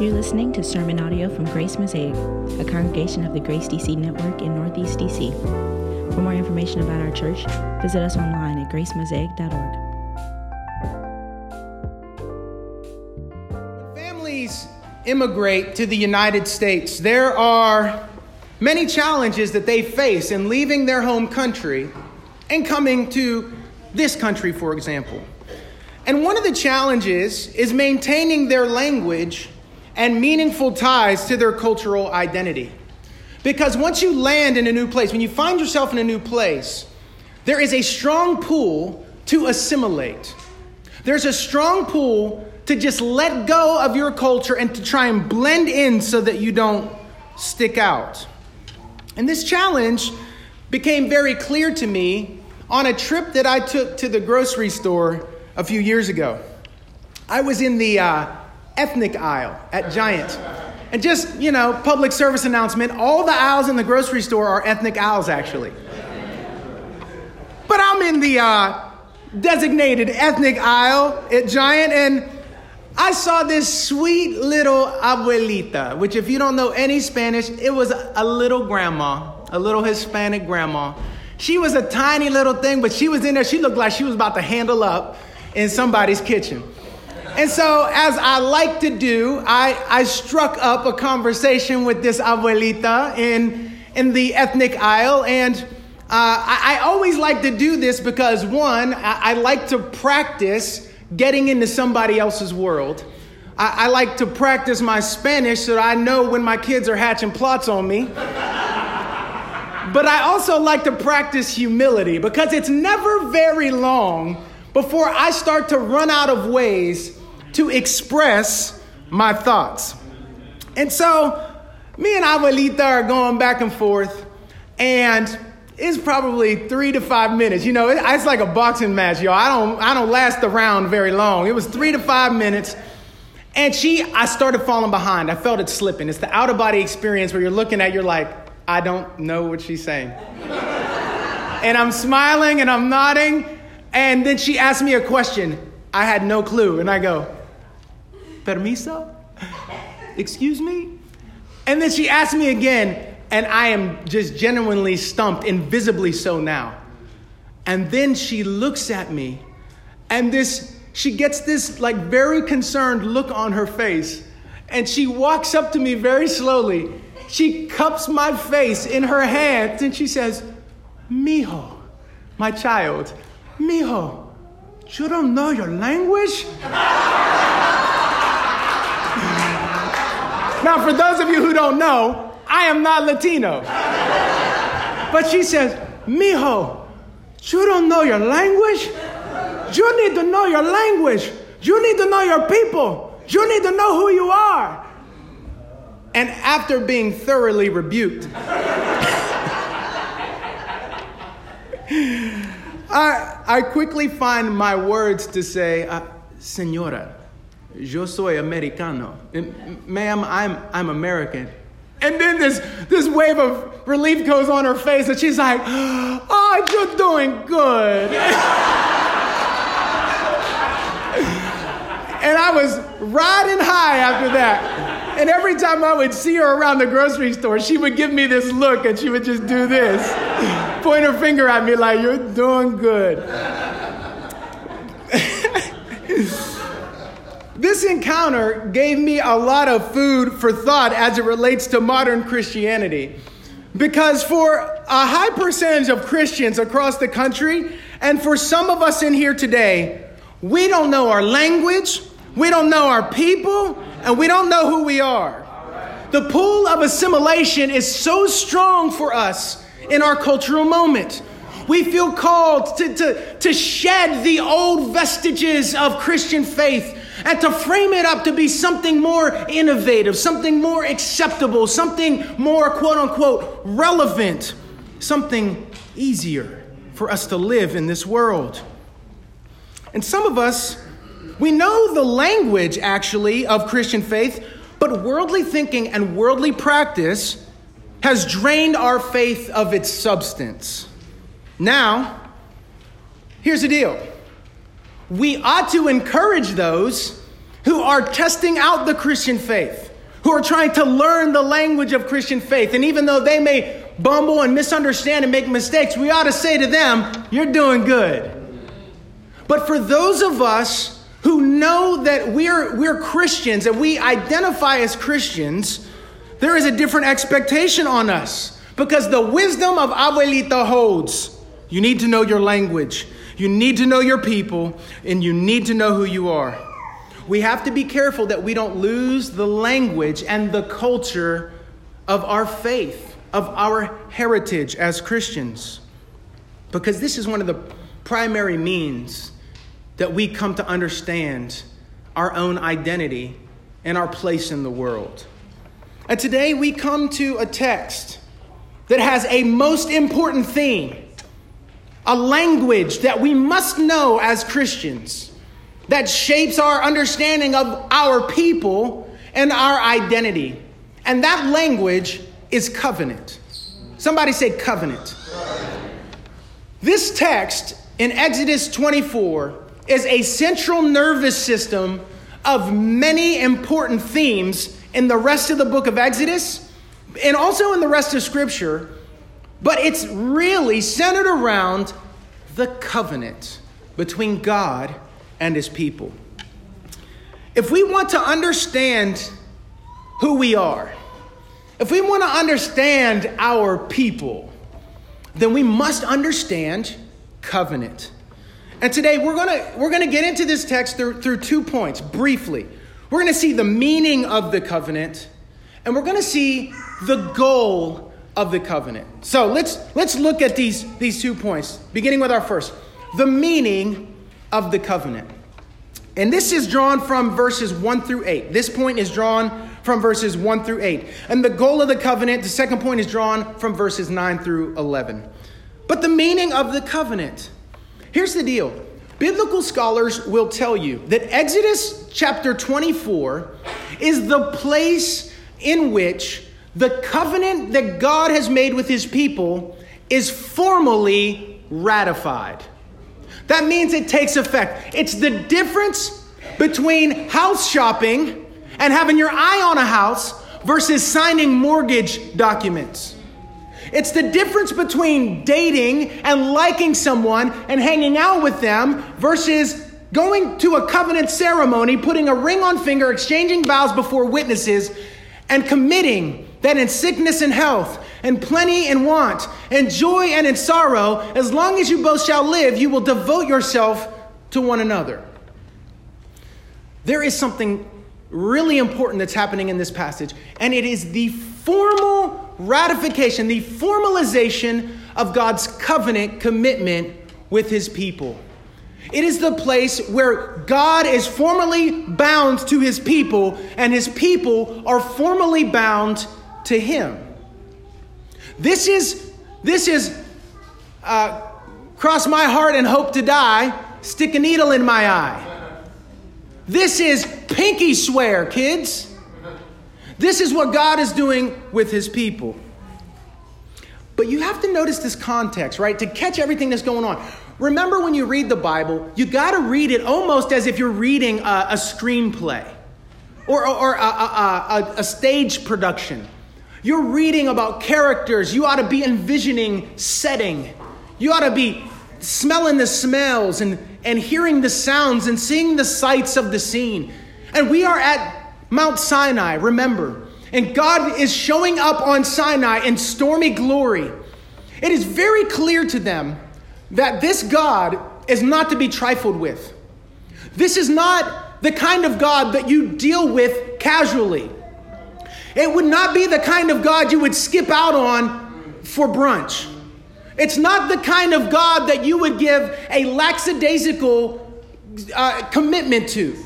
You're listening to sermon audio from Grace Mosaic, a congregation of the Grace DC Network in Northeast DC. For more information about our church, visit us online at gracemosaic.org. When families immigrate to the United States. There are many challenges that they face in leaving their home country and coming to this country, for example. And one of the challenges is maintaining their language and meaningful ties to their cultural identity. Because once you land in a new place, when you find yourself in a new place, there is a strong pull to assimilate. There's a strong pull to just let go of your culture and to try and blend in so that you don't stick out. And this challenge became very clear to me on a trip that I took to the grocery store a few years ago. I was in the uh, ethnic aisle at Giant. And just, you know, public service announcement all the aisles in the grocery store are ethnic aisles, actually. But I'm in the uh, designated ethnic aisle at Giant, and I saw this sweet little abuelita, which, if you don't know any Spanish, it was a little grandma, a little Hispanic grandma. She was a tiny little thing, but she was in there. She looked like she was about to handle up in somebody's kitchen. And so, as I like to do, I, I struck up a conversation with this abuelita in, in the ethnic aisle. And uh, I, I, always like to do this because, one, I, I, like to practice getting into somebody else's world. I, I like to practice my Spanish so I know when my kids are hatching plots on me. but I also like to practice humility because it's never very long before I start to run out of ways to express my thoughts. And so, me and Abuelita are going back and forth, and it's probably three to five minutes. You know, it's like a boxing match, y'all. I don't, I don't last the round very long. It was three to five minutes. And she, I started falling behind. I felt it slipping. It's the out of body experience where you're looking at, you're like, I don't know what she's saying. and I'm smiling and I'm nodding. And then she asked me a question. I had no clue. And I go, Permiso? Excuse me? And then she asked me again, and I am just genuinely stumped, invisibly so now. And then she looks at me, and this, she gets this like very concerned look on her face. And she walks up to me very slowly. She cups my face in her hands and she says, Mijo, my child, Mijo, you don't know your language? now, for those of you who don't know, I am not Latino. But she says, Mijo, you don't know your language? You need to know your language. You need to know your people. You need to know who you are. And after being thoroughly rebuked, I, I quickly find my words to say, uh, Senora, yo soy americano. Ma'am, I'm, I'm American. And then this, this wave of relief goes on her face, and she's like, Oh, you're doing good. and I was riding high after that. And every time I would see her around the grocery store, she would give me this look and she would just do this point her finger at me like, You're doing good. This encounter gave me a lot of food for thought as it relates to modern Christianity. Because for a high percentage of Christians across the country, and for some of us in here today, we don't know our language, we don't know our people, and we don't know who we are. The pull of assimilation is so strong for us in our cultural moment. We feel called to, to, to shed the old vestiges of Christian faith and to frame it up to be something more innovative, something more acceptable, something more quote unquote relevant, something easier for us to live in this world. And some of us, we know the language actually of Christian faith, but worldly thinking and worldly practice has drained our faith of its substance. Now, here's the deal we ought to encourage those who are testing out the Christian faith, who are trying to learn the language of Christian faith. And even though they may bumble and misunderstand and make mistakes, we ought to say to them, You're doing good. But for those of us who know that we're, we're Christians and we identify as Christians, there is a different expectation on us because the wisdom of Abuelita holds. You need to know your language, you need to know your people, and you need to know who you are. We have to be careful that we don't lose the language and the culture of our faith, of our heritage as Christians. Because this is one of the primary means that we come to understand our own identity and our place in the world. And today we come to a text that has a most important theme, a language that we must know as Christians that shapes our understanding of our people and our identity. And that language is covenant. Somebody say covenant. This text in Exodus 24 is a central nervous system of many important themes in the rest of the book of Exodus and also in the rest of Scripture, but it's really centered around the covenant between God and His people. If we want to understand who we are, if we want to understand our people, then we must understand covenant. And today we're going to we're going to get into this text through, through two points briefly. We're going to see the meaning of the covenant and we're going to see the goal of the covenant. So, let's let's look at these these two points beginning with our first. The meaning of the covenant. And this is drawn from verses 1 through 8. This point is drawn from verses 1 through 8. And the goal of the covenant, the second point is drawn from verses 9 through 11. But the meaning of the covenant. Here's the deal biblical scholars will tell you that Exodus chapter 24 is the place in which the covenant that God has made with his people is formally ratified. That means it takes effect. It's the difference between house shopping and having your eye on a house versus signing mortgage documents. It's the difference between dating and liking someone and hanging out with them versus going to a covenant ceremony, putting a ring on finger, exchanging vows before witnesses, and committing that in sickness and health, and plenty and want, and joy and in sorrow, as long as you both shall live, you will devote yourself to one another. There is something really important that's happening in this passage, and it is the formal ratification, the formalization of God's covenant commitment with his people. It is the place where God is formally bound to his people, and his people are formally bound to him. This is, this is uh, cross my heart and hope to die, stick a needle in my eye. This is pinky swear, kids. This is what God is doing with his people. But you have to notice this context, right? To catch everything that's going on. Remember when you read the Bible, you got to read it almost as if you're reading a, a screenplay or, or, or a, a, a stage production. You're reading about characters. You ought to be envisioning setting. You ought to be smelling the smells and, and hearing the sounds and seeing the sights of the scene. And we are at Mount Sinai, remember. And God is showing up on Sinai in stormy glory. It is very clear to them that this God is not to be trifled with. This is not the kind of God that you deal with casually. It would not be the kind of God you would skip out on for brunch. It's not the kind of God that you would give a lackadaisical uh, commitment to.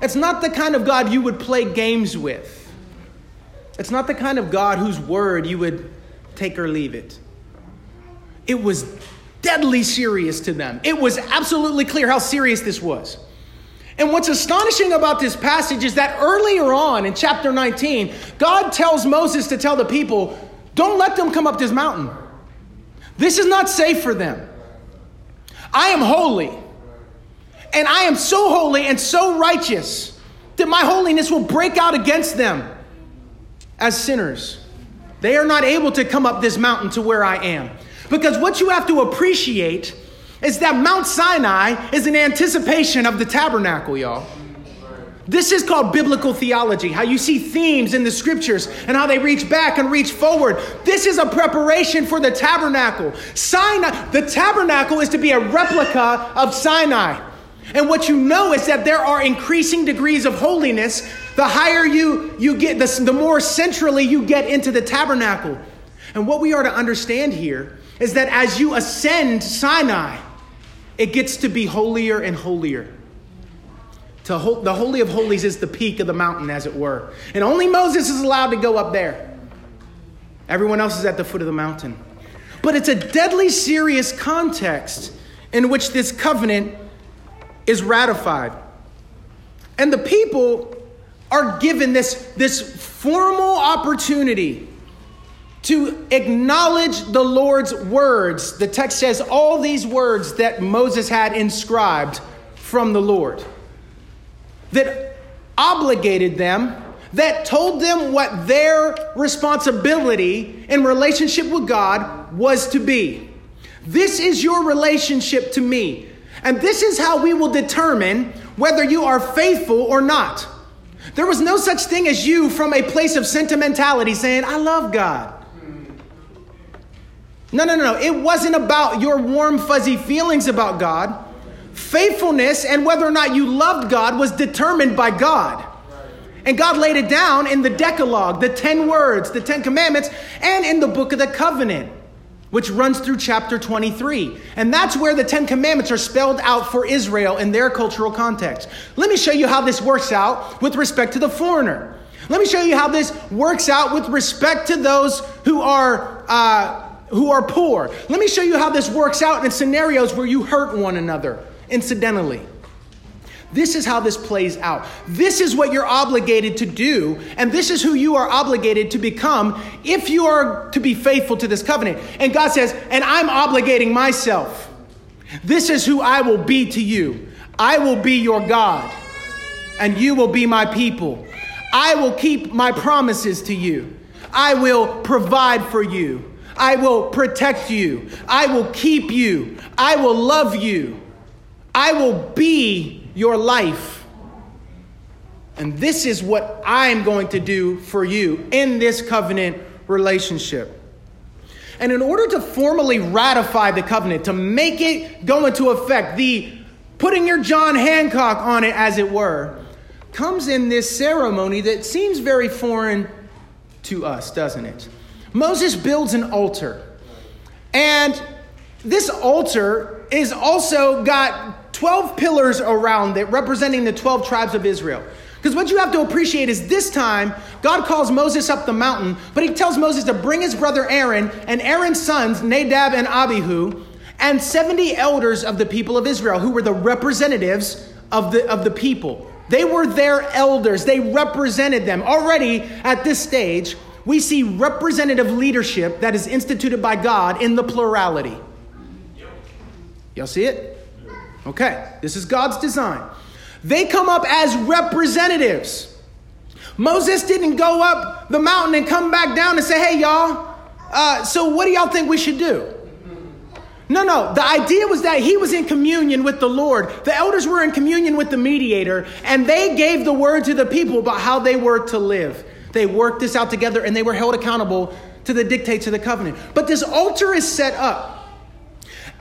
It's not the kind of God you would play games with. It's not the kind of God whose word you would take or leave it. It was deadly serious to them. It was absolutely clear how serious this was. And what's astonishing about this passage is that earlier on in chapter 19, God tells Moses to tell the people, don't let them come up this mountain. This is not safe for them. I am holy. And I am so holy and so righteous that my holiness will break out against them. as sinners. They are not able to come up this mountain to where I am. Because what you have to appreciate is that Mount Sinai is an anticipation of the tabernacle, y'all. This is called biblical theology, how you see themes in the scriptures and how they reach back and reach forward. This is a preparation for the tabernacle. Sinai, the tabernacle is to be a replica of Sinai. And what you know is that there are increasing degrees of holiness. The higher you, you get, the, the more centrally you get into the tabernacle. And what we are to understand here is that as you ascend Sinai, it gets to be holier and holier. To ho- the Holy of Holies is the peak of the mountain, as it were. And only Moses is allowed to go up there. Everyone else is at the foot of the mountain. But it's a deadly serious context in which this covenant is ratified. And the people are given this, this formal opportunity to acknowledge the Lord's words. The text says all these words that Moses had inscribed from the Lord that obligated them, that told them what their responsibility in relationship with God was to be. This is your relationship to me. And this is how we will determine whether you are faithful or not. There was no such thing as you from a place of sentimentality saying, I love God. No, no, no, no. It wasn't about your warm, fuzzy feelings about God. Faithfulness and whether or not you loved God was determined by God. And God laid it down in the Decalogue, the 10 words, the 10 commandments, and in the book of the covenant, which runs through chapter 23. And that's where the 10 commandments are spelled out for Israel in their cultural context. Let me show you how this works out with respect to the foreigner. Let me show you how this works out with respect to those who are. Uh, who are poor. Let me show you how this works out in scenarios where you hurt one another incidentally. This is how this plays out. This is what you're obligated to do, and this is who you are obligated to become if you are to be faithful to this covenant. And God says, and I'm obligating myself. This is who I will be to you. I will be your God, and you will be my people. I will keep my promises to you. I will provide for you. I will protect you. I will keep you. I will love you. I will be your life. And this is what I'm going to do for you in this covenant relationship. And in order to formally ratify the covenant, to make it go into effect, the putting your John Hancock on it, as it were, comes in this ceremony that seems very foreign to us, doesn't it? Moses builds an altar. And this altar is also got 12 pillars around it representing the 12 tribes of Israel. Because what you have to appreciate is this time, God calls Moses up the mountain, but he tells Moses to bring his brother Aaron and Aaron's sons, Nadab and Abihu, and 70 elders of the people of Israel, who were the representatives of the, of the people. They were their elders, they represented them. Already at this stage, we see representative leadership that is instituted by God in the plurality. Y'all see it? Okay, this is God's design. They come up as representatives. Moses didn't go up the mountain and come back down and say, hey, y'all, uh, so what do y'all think we should do? No, no. The idea was that he was in communion with the Lord. The elders were in communion with the mediator, and they gave the word to the people about how they were to live. They worked this out together and they were held accountable to the dictates of the covenant. But this altar is set up.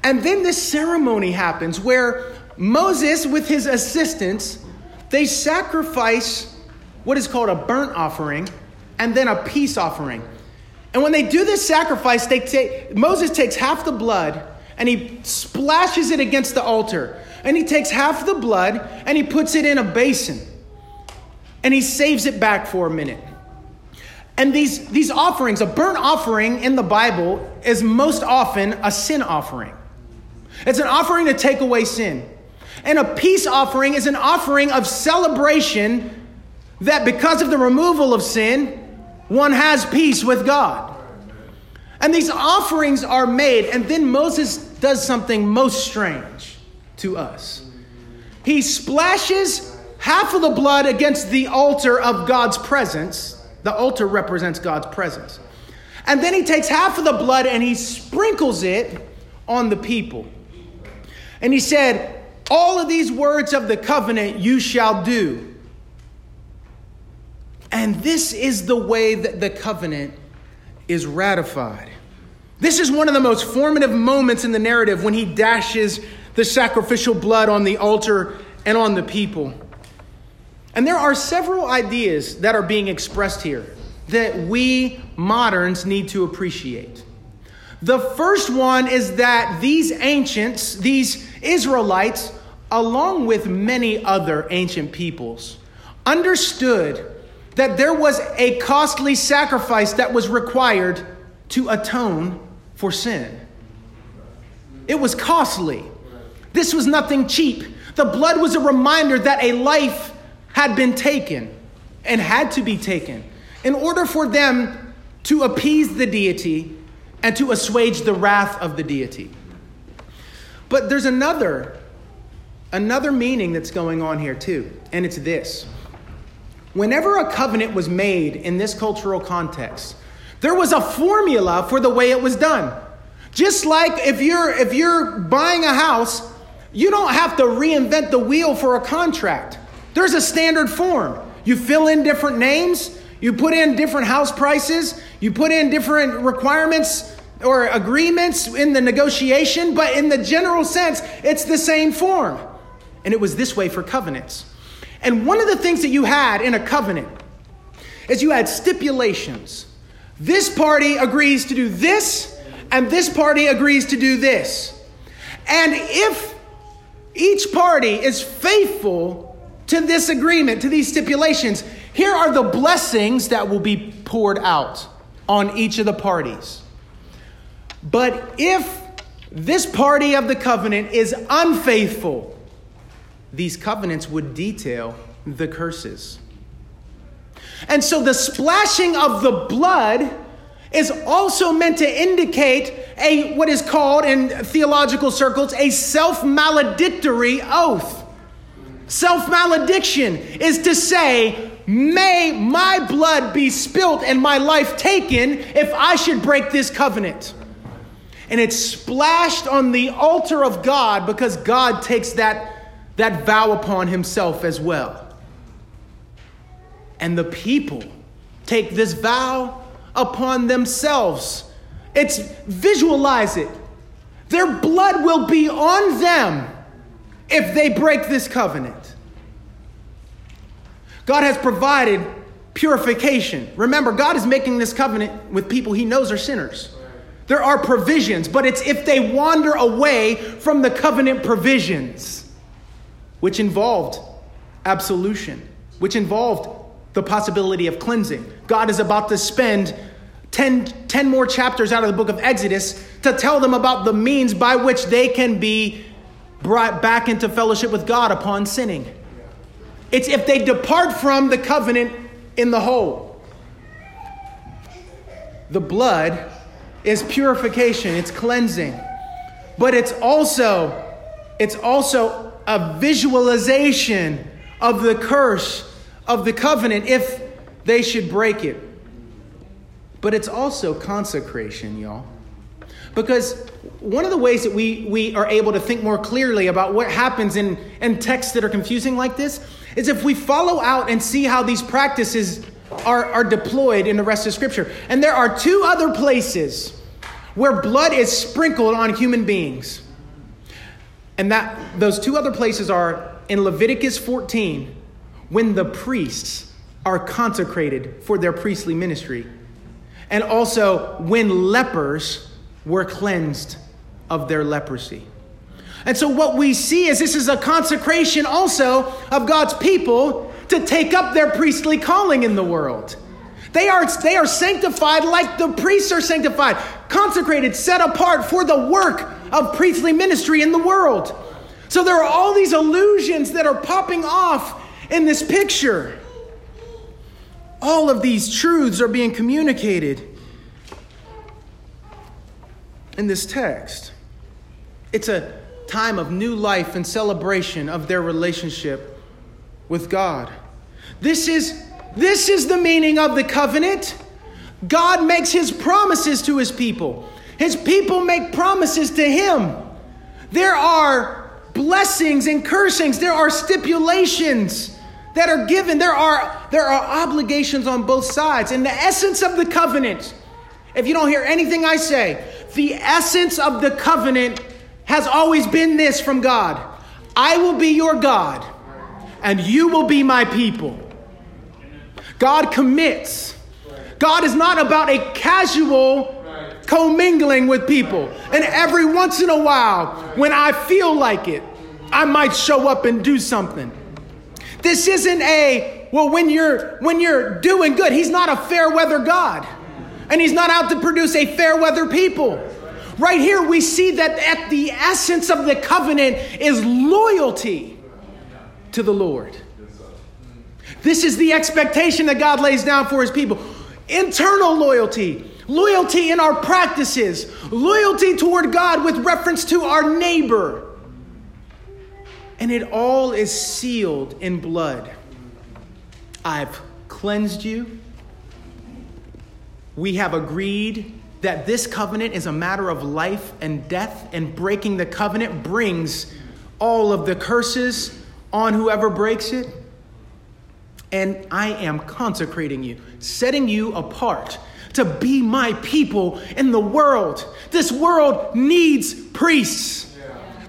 And then this ceremony happens where Moses, with his assistants, they sacrifice what is called a burnt offering and then a peace offering. And when they do this sacrifice, they take, Moses takes half the blood and he splashes it against the altar. And he takes half the blood and he puts it in a basin. And he saves it back for a minute. And these, these offerings, a burnt offering in the Bible is most often a sin offering. It's an offering to take away sin. And a peace offering is an offering of celebration that because of the removal of sin, one has peace with God. And these offerings are made, and then Moses does something most strange to us. He splashes half of the blood against the altar of God's presence The altar represents God's presence. And then he takes half of the blood and he sprinkles it on the people. And he said, All of these words of the covenant you shall do. And this is the way that the covenant is ratified. This is one of the most formative moments in the narrative when he dashes the sacrificial blood on the altar and on the people. And there are several ideas that are being expressed here that we moderns need to appreciate. The first one is that these ancients, these Israelites, along with many other ancient peoples, understood that there was a costly sacrifice that was required to atone for sin. It was costly. This was nothing cheap. The blood was a reminder that a life had been taken and had to be taken in order for them to appease the deity and to assuage the wrath of the deity. But there's another another meaning that's going on here too, and it's this. Whenever a covenant was made in this cultural context, there was a formula for the way it was done. Just like if you're if you're buying a house, you don't have to reinvent the wheel for a contract. There's a standard form. You fill in different names, you put in different house prices, you put in different requirements or agreements in the negotiation, but in the general sense, it's the same form. And it was this way for covenants. And one of the things that you had in a covenant is you had stipulations. This party agrees to do this, and this party agrees to do this. And if each party is faithful to this agreement, to these stipulations, here are the blessings that will be poured out on each of the parties. But if this party of the covenant is unfaithful, these covenants would detail the curses. And so the splashing of the blood is also meant to indicate a what is called in theological circles a self-maledictory oath. Self-malediction is to say May my blood be spilt and my life taken if I should break this covenant. And it's splashed on the altar of God because God takes that, that vow upon himself as well. And the people take this vow upon themselves. It's visualize it. Their blood will be on them if they break this covenant. God has provided purification. Remember, God is making this covenant with people he knows are sinners. There are provisions, but it's if they wander away from the covenant provisions, which involved absolution, which involved the possibility of cleansing. God is about to spend 10, 10 more chapters out of the book of Exodus to tell them about the means by which they can be brought back into fellowship with God upon sinning. It's if they depart from the covenant in the whole. The blood is purification, it's cleansing. But it's also it's also a visualization of the curse of the covenant if they should break it. But it's also consecration, y'all. Because one of the ways that we, we are able to think more clearly about what happens in, in texts that are confusing like this is if we follow out and see how these practices are, are deployed in the rest of Scripture. And there are two other places where blood is sprinkled on human beings. And that those two other places are in Leviticus 14, when the priests are consecrated for their priestly ministry, and also when lepers were cleansed of their leprosy. And so, what we see is this is a consecration also of God's people to take up their priestly calling in the world. They are, they are sanctified like the priests are sanctified, consecrated, set apart for the work of priestly ministry in the world. So, there are all these illusions that are popping off in this picture. All of these truths are being communicated in this text. It's a time of new life and celebration of their relationship with God. This is This is the meaning of the covenant. God makes his promises to his people. His people make promises to him. There are blessings and cursings, there are stipulations that are given. There are, there are obligations on both sides. And the essence of the covenant, if you don't hear anything I say, the essence of the covenant has always been this from God I will be your God, and you will be my people. God commits. God is not about a casual commingling with people. And every once in a while, when I feel like it, I might show up and do something. This isn't a well when you're when you're doing good. He's not a fair weather God. And he's not out to produce a fair weather people. Right here we see that at the essence of the covenant is loyalty to the Lord. This is the expectation that God lays down for his people. Internal loyalty, loyalty in our practices, loyalty toward God with reference to our neighbor. And it all is sealed in blood. I've cleansed you. We have agreed that this covenant is a matter of life and death, and breaking the covenant brings all of the curses on whoever breaks it. And I am consecrating you, setting you apart to be my people in the world. This world needs priests.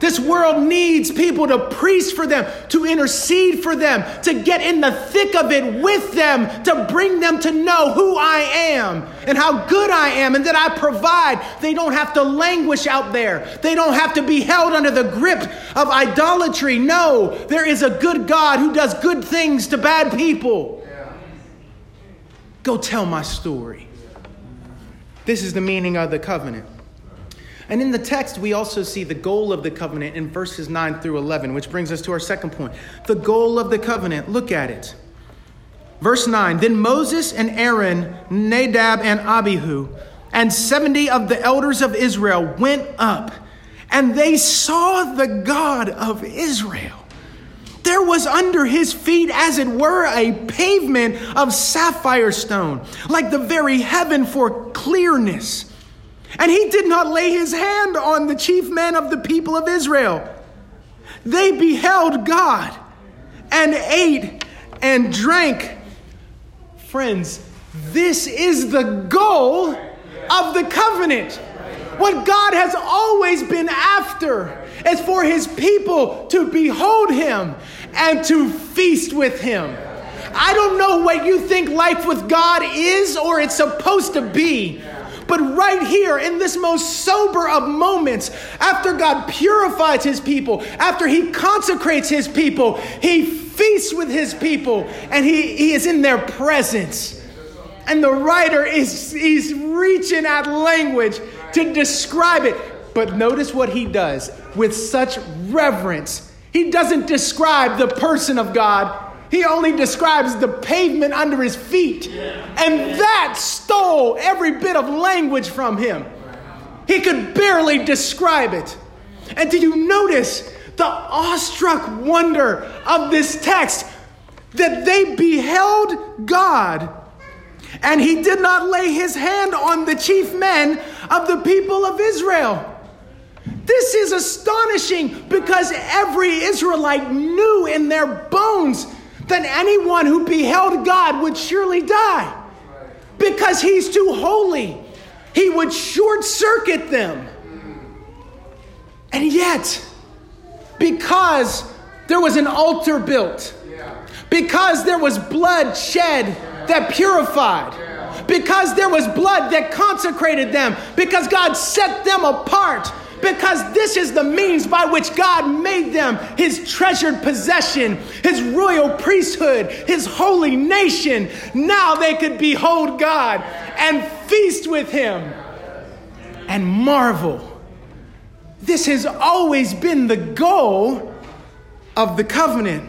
This world needs people to preach for them, to intercede for them, to get in the thick of it with them, to bring them to know who I am and how good I am and that I provide. They don't have to languish out there, they don't have to be held under the grip of idolatry. No, there is a good God who does good things to bad people. Go tell my story. This is the meaning of the covenant. And in the text, we also see the goal of the covenant in verses 9 through 11, which brings us to our second point. The goal of the covenant, look at it. Verse 9 Then Moses and Aaron, Nadab and Abihu, and 70 of the elders of Israel went up, and they saw the God of Israel. There was under his feet, as it were, a pavement of sapphire stone, like the very heaven for clearness. And he did not lay his hand on the chief men of the people of Israel. They beheld God and ate and drank. Friends, this is the goal of the covenant. What God has always been after is for his people to behold him and to feast with him. I don't know what you think life with God is or it's supposed to be. But right here, in this most sober of moments, after God purifies his people, after he consecrates his people, he feasts with his people, and he, he is in their presence. And the writer is he's reaching at language to describe it. But notice what he does with such reverence. He doesn't describe the person of God, he only describes the pavement under his feet. And that stole every bit of language from him. He could barely describe it. And did you notice the awestruck wonder of this text that they beheld God and he did not lay his hand on the chief men of the people of Israel? This is astonishing because every Israelite knew in their then anyone who beheld God would surely die because he's too holy. He would short circuit them. And yet, because there was an altar built, because there was blood shed that purified, because there was blood that consecrated them, because God set them apart because this is the means by which God made them his treasured possession, his royal priesthood, his holy nation. Now they could behold God and feast with him and marvel. This has always been the goal of the covenant.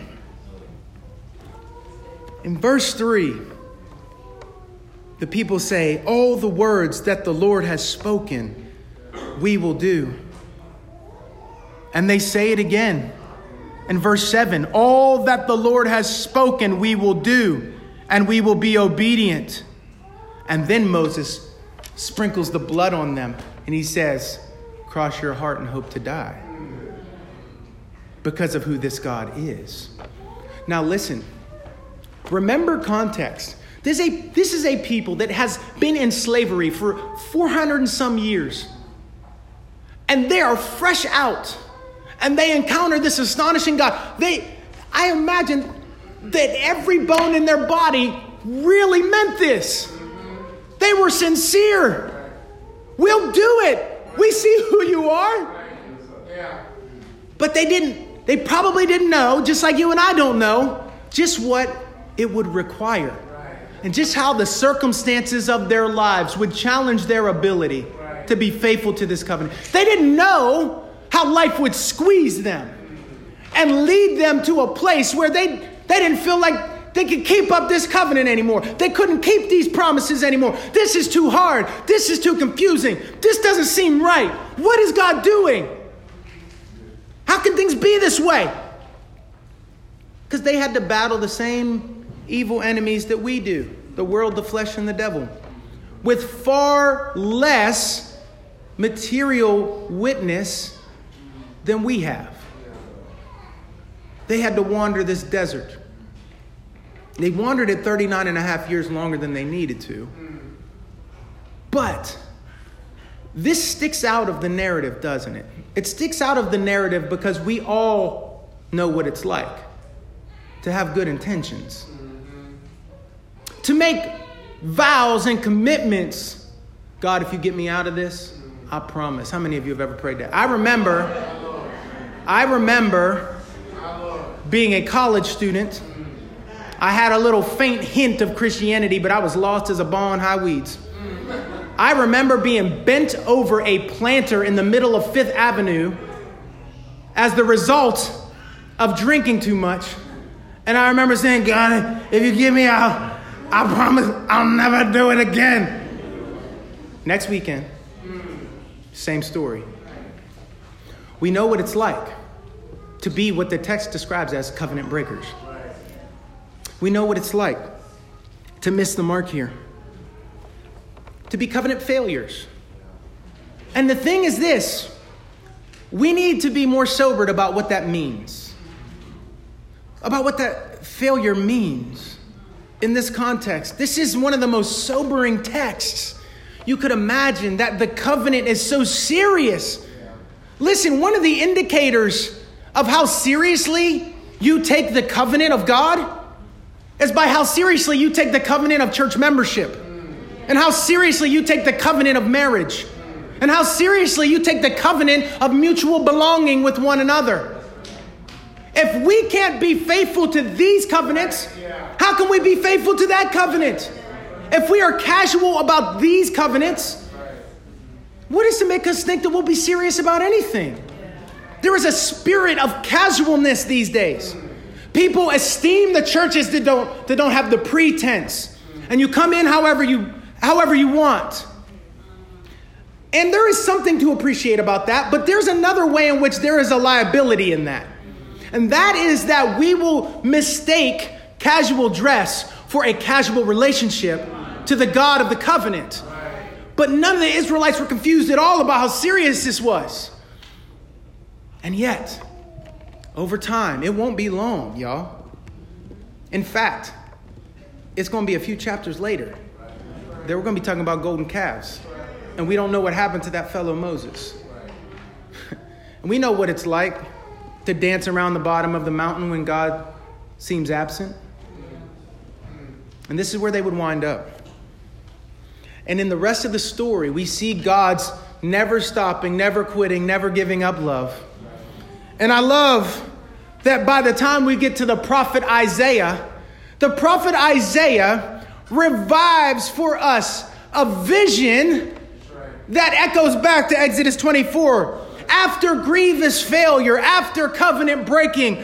In verse 3, the people say, All the words that the Lord has spoken we will do. And they say it again in verse 7 All that the Lord has spoken, we will do. and we will be obedient. And then Moses sprinkles the blood on them and he says, Cross your heart and hope to die because of who this God is. Now, listen, remember context. This is, a, this is a people that has been in slavery for 400 and some years. And they are fresh out. And they encounter this astonishing God. They, I imagine that every bone in their body really meant this. They were sincere. We'll do it. We see who you are. But they didn't, they probably didn't know, just like you and I don't know, just what it would require. And just how the circumstances of their lives would challenge their ability to be faithful to this covenant. They didn't know how life would squeeze them and lead them to a place where they, they didn't feel like they could keep up this covenant anymore. They couldn't keep these promises anymore. This is too hard. This is too confusing. This doesn't seem right. What is God doing? How can things be this way? Because they had to battle the same evil enemies that we do the world, the flesh, and the devil with far less material witness than we have. They had to wander this desert. They wandered it 39 and a half years longer than they needed to. But this sticks out of the narrative, doesn't it? It sticks out of the narrative because we all know what it's like to have good intentions, to make vows and commitments. God, if you get me out of this, I promise. How many of you have ever prayed that? I remember, I remember being a college student, I had a little faint hint of Christianity, but I was lost as a ball in high weeds. I remember being bent over a planter in the middle of Fifth Avenue as the result of drinking too much. And I remember saying, God, if you give me out, I promise I'll never do it again. Next weekend, same story. We know what it's like to be what the text describes as covenant breakers. We know what it's like to miss the mark here, to be covenant failures. And the thing is this we need to be more sobered about what that means, about what that failure means in this context. This is one of the most sobering texts you could imagine that the covenant is so serious. Listen, one of the indicators of how seriously you take the covenant of God is by how seriously you take the covenant of church membership, and how seriously you take the covenant of marriage, and how seriously you take the covenant of mutual belonging with one another. If we can't be faithful to these covenants, how can we be faithful to that covenant? If we are casual about these covenants, what is to make us think that we'll be serious about anything? There is a spirit of casualness these days. People esteem the churches that don't, that don't have the pretense. And you come in however you, however you want. And there is something to appreciate about that, but there's another way in which there is a liability in that. And that is that we will mistake casual dress for a casual relationship to the God of the covenant. But none of the Israelites were confused at all about how serious this was. And yet, over time, it won't be long, y'all. In fact, it's going to be a few chapters later that we're going to be talking about golden calves. And we don't know what happened to that fellow Moses. and we know what it's like to dance around the bottom of the mountain when God seems absent. And this is where they would wind up. And in the rest of the story, we see God's never stopping, never quitting, never giving up love. And I love that by the time we get to the prophet Isaiah, the prophet Isaiah revives for us a vision that echoes back to Exodus 24. After grievous failure, after covenant breaking,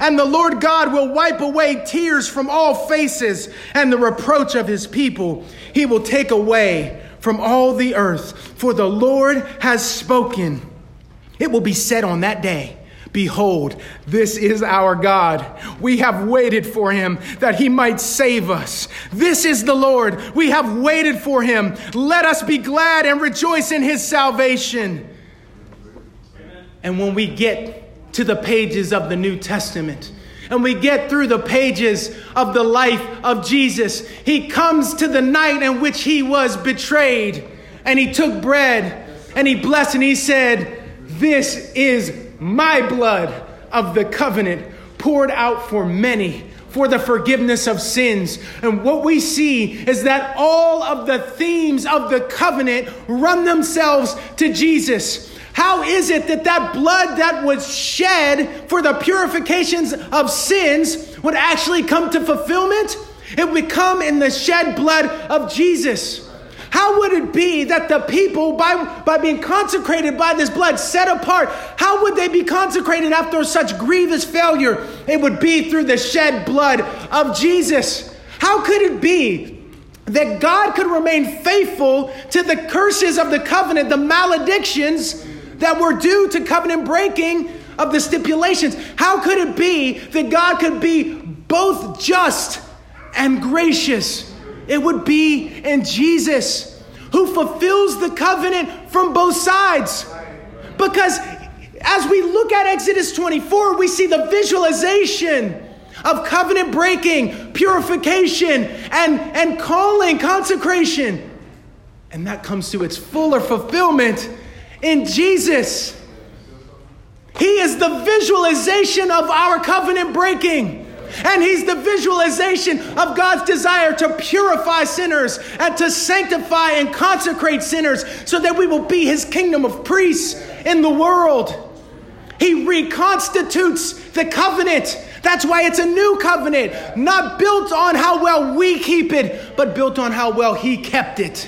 And the Lord God will wipe away tears from all faces and the reproach of his people. He will take away from all the earth, for the Lord has spoken. It will be said on that day. Behold, this is our God. We have waited for him that he might save us. This is the Lord. We have waited for him. Let us be glad and rejoice in his salvation. And when we get to the pages of the New Testament, and we get through the pages of the life of Jesus, he comes to the night in which he was betrayed, and he took bread and he blessed and he said, This is my blood of the covenant poured out for many for the forgiveness of sins. And what we see is that all of the themes of the covenant run themselves to Jesus. How is it that that blood that was shed for the purifications of sins would actually come to fulfillment? It would come in the shed blood of Jesus. How would it be that the people, by, by being consecrated by this blood, set apart, how would they be consecrated after such grievous failure? It would be through the shed blood of Jesus. How could it be that God could remain faithful to the curses of the covenant, the maledictions that were due to covenant breaking of the stipulations? How could it be that God could be both just and gracious? It would be in Jesus who fulfills the covenant from both sides. Because as we look at Exodus 24, we see the visualization of covenant breaking, purification, and, and calling, consecration. And that comes to its fuller fulfillment in Jesus. He is the visualization of our covenant breaking. And he's the visualization of God's desire to purify sinners and to sanctify and consecrate sinners so that we will be his kingdom of priests in the world. He reconstitutes the covenant. That's why it's a new covenant, not built on how well we keep it, but built on how well he kept it.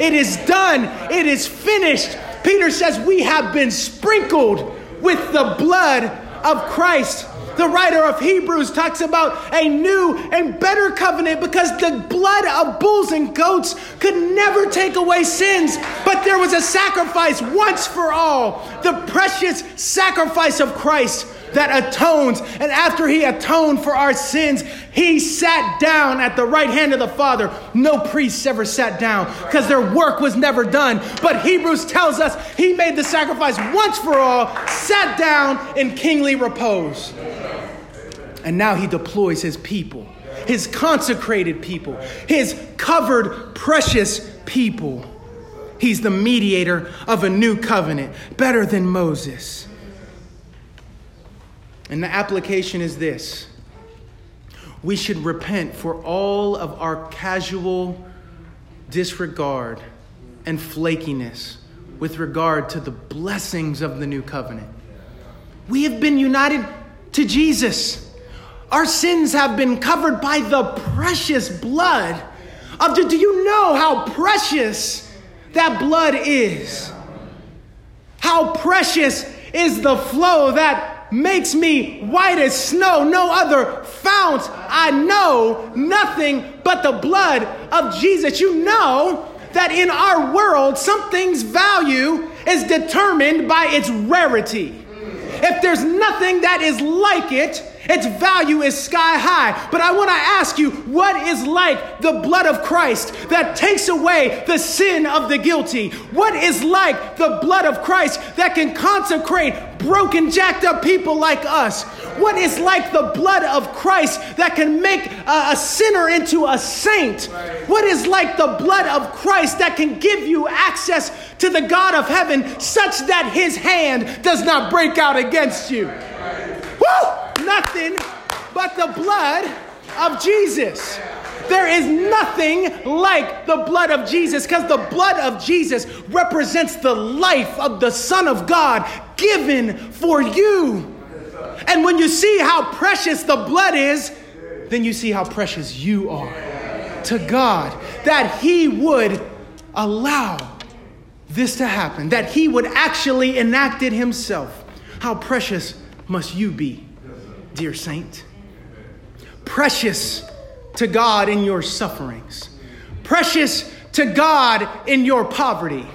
It is done, it is finished. Peter says we have been sprinkled with the blood of Christ. The writer of Hebrews talks about a new and better covenant because the blood of bulls and goats could never take away sins. But there was a sacrifice once for all, the precious sacrifice of Christ that atones. And after he atoned for our sins, he sat down at the right hand of the Father. No priests ever sat down because their work was never done. But Hebrews tells us he made the sacrifice once for all, sat down in kingly repose. And now he deploys his people, his consecrated people, his covered, precious people. He's the mediator of a new covenant, better than Moses. And the application is this we should repent for all of our casual disregard and flakiness with regard to the blessings of the new covenant. We have been united to Jesus. Our sins have been covered by the precious blood of do you know how precious that blood is? How precious is the flow that makes me white as snow. No other fount I know, nothing but the blood of Jesus. You know that in our world, something's value is determined by its rarity. If there's nothing that is like it, its value is sky high. But I want to ask you, what is like the blood of Christ that takes away the sin of the guilty? What is like the blood of Christ that can consecrate broken, jacked up people like us? What is like the blood of Christ that can make a, a sinner into a saint? What is like the blood of Christ that can give you access to the God of heaven such that his hand does not break out against you? Woo! Nothing but the blood of Jesus. There is nothing like the blood of Jesus because the blood of Jesus represents the life of the Son of God given for you. And when you see how precious the blood is, then you see how precious you are to God. That He would allow this to happen, that He would actually enact it Himself. How precious must you be, dear saint? Precious to God in your sufferings, precious to God in your poverty,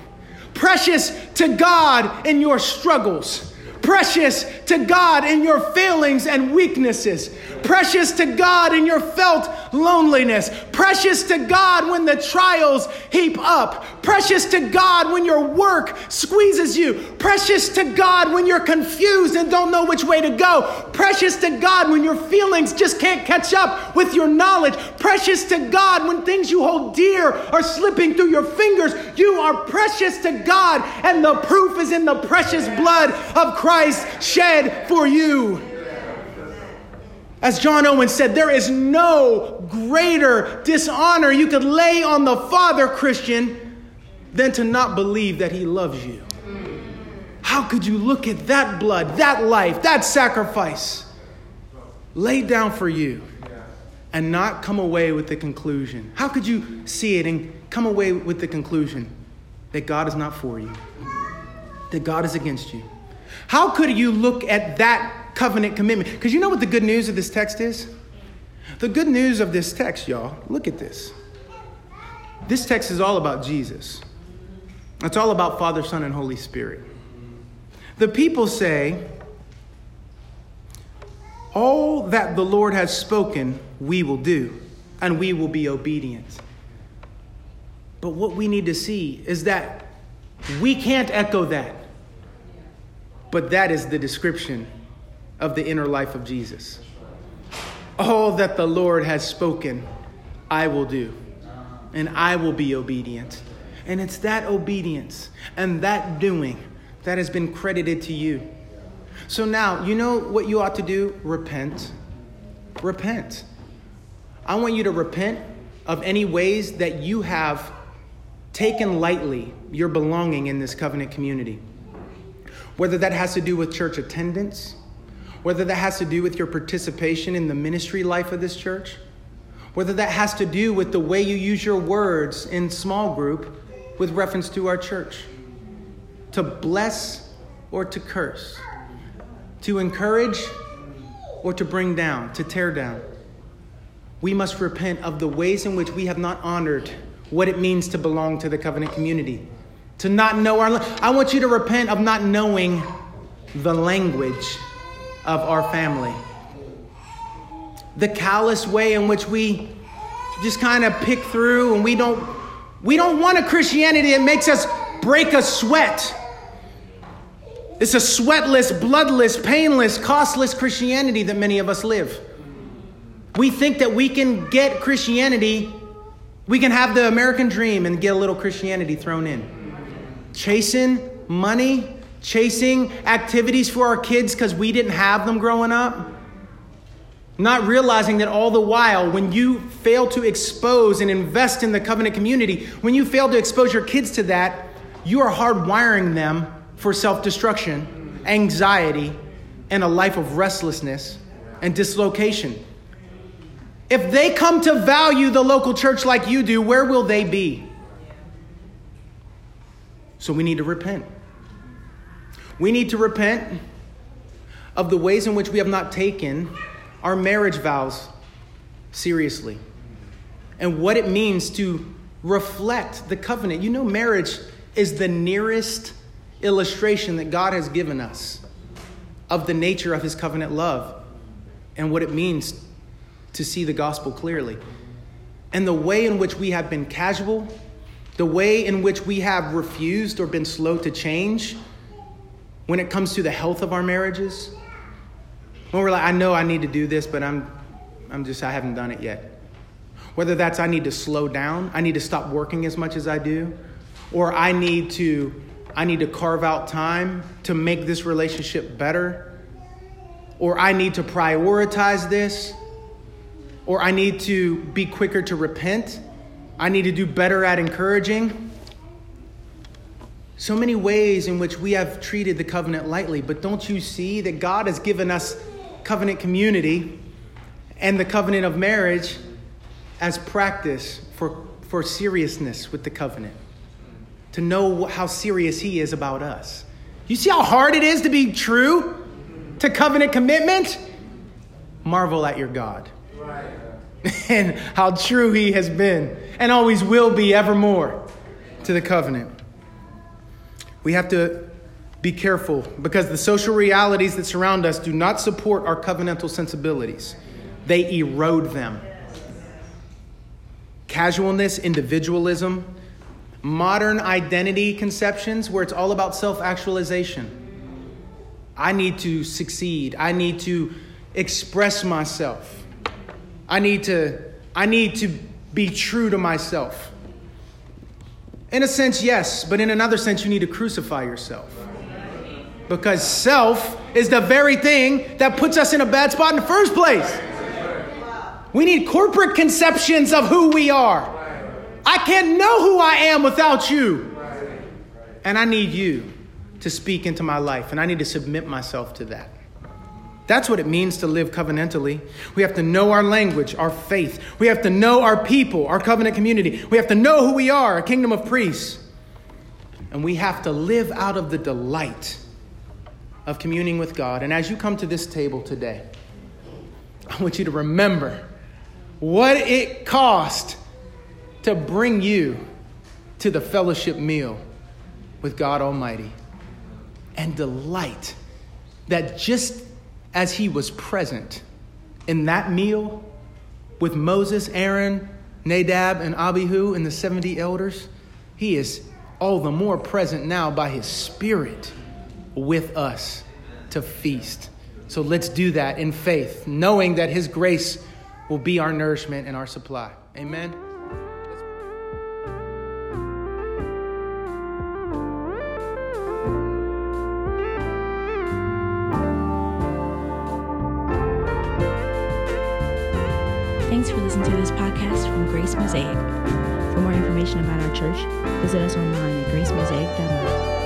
precious to God in your struggles precious to God in your failings and weaknesses, precious to God in your felt loneliness, precious to God when the trials heap up, precious to God when your work squeezes you, precious to God when you're confused and don't know which way to go, precious to God when your feelings just can't catch up with your knowledge, precious to God when things you hold dear are slipping through your fingers. You are precious to God, and the proof is in the precious blood of Christ shed for you. As John Owen said, there is no greater dishonor you could lay on the Father, Christian, than to not believe that He loves you. How could you look at that blood, that life, that sacrifice laid down for you and not come away with the conclusion? How could you see it and come away with the conclusion that God is not for you, that God is against you? How could you look at that covenant commitment. Because you know what the good news of this text is? The good news of this text, y'all, look at this. This text is all about Jesus. It's all about Father, Son, and Holy Spirit. The people say, All that the Lord has spoken, we will do, and we will be obedient. But what we need to see is that we can't echo that. But that is the description of the inner life of Jesus. All that the Lord has spoken, I will do, and I will be obedient. And it's that obedience and that doing that has been credited to you. So now, you know what you ought to do? Repent. Repent. I want you to repent of any ways that you have taken lightly your belonging in this covenant community. Whether that has to do with church attendance, whether that has to do with your participation in the ministry life of this church, whether that has to do with the way you use your words in small group with reference to our church, to bless or to curse, to encourage or to bring down, to tear down. We must repent of the ways in which we have not honored what it means to belong to the covenant community, to not know our. I want you to repent of not knowing the language of our family. The callous way in which we just kind of pick through and we don't we don't want a Christianity that makes us break a sweat. It's a sweatless, bloodless, painless, costless Christianity that many of us live. We think that we can get Christianity, we can have the American dream and get a little Christianity thrown in. Chasing money, chasing activities for our kids because we didn't have them growing up. Not realizing that all the while, when you fail to expose and invest in the covenant community, when you fail to expose your kids to that, you are hardwiring them for self destruction, anxiety, and a life of restlessness and dislocation. If they come to value the local church like you do, where will they be? So we need to repent. We need to repent of the ways in which we have not taken our marriage vows seriously and what it means to reflect the covenant. You know, marriage is the nearest illustration that God has given us of the nature of his covenant love and what it means to see the gospel clearly. And the way in which we have been casual, the way in which we have refused or been slow to change when it comes to the health of our marriages, when we're like, I know I need to do this, but I'm, I'm just, I haven't done it yet. Whether that's I need to slow down, I need to stop working as much as I do, or I need to, I need to carve out time to make this relationship better, or I need to prioritize this, or I need to be quicker to repent, I need to do better at encouraging. So many ways in which we have treated the covenant lightly, but don't you see that God has given us covenant community and the covenant of marriage as practice for, for seriousness with the covenant, to know how serious He is about us. You see how hard it is to be true to covenant commitment? Marvel at your God. Right. and how true He has been and always will be evermore to the covenant. We have to be careful because the social realities that surround us do not support our covenantal sensibilities, they erode them. Casualness, individualism, modern identity conceptions where it's all about self actualization. I need to succeed, I need to express myself, I need to, I need to be true to myself. In a sense, yes, but in another sense, you need to crucify yourself. Because self is the very thing that puts us in a bad spot in the first place. We need corporate conceptions of who we are. I can't know who I am without you. And I need you to speak into my life, and I need to submit myself to that. That's what it means to live covenantally. We have to know our language, our faith. We have to know our people, our covenant community. We have to know who we are, a kingdom of priests. And we have to live out of the delight of communing with God. And as you come to this table today, I want you to remember what it cost to bring you to the fellowship meal with God Almighty and delight that just as he was present in that meal with Moses, Aaron, Nadab, and Abihu and the 70 elders, he is all the more present now by his Spirit with us to feast. So let's do that in faith, knowing that his grace will be our nourishment and our supply. Amen. From Grace Mosaic. For more information about our church, visit us online at gracemosaic.org.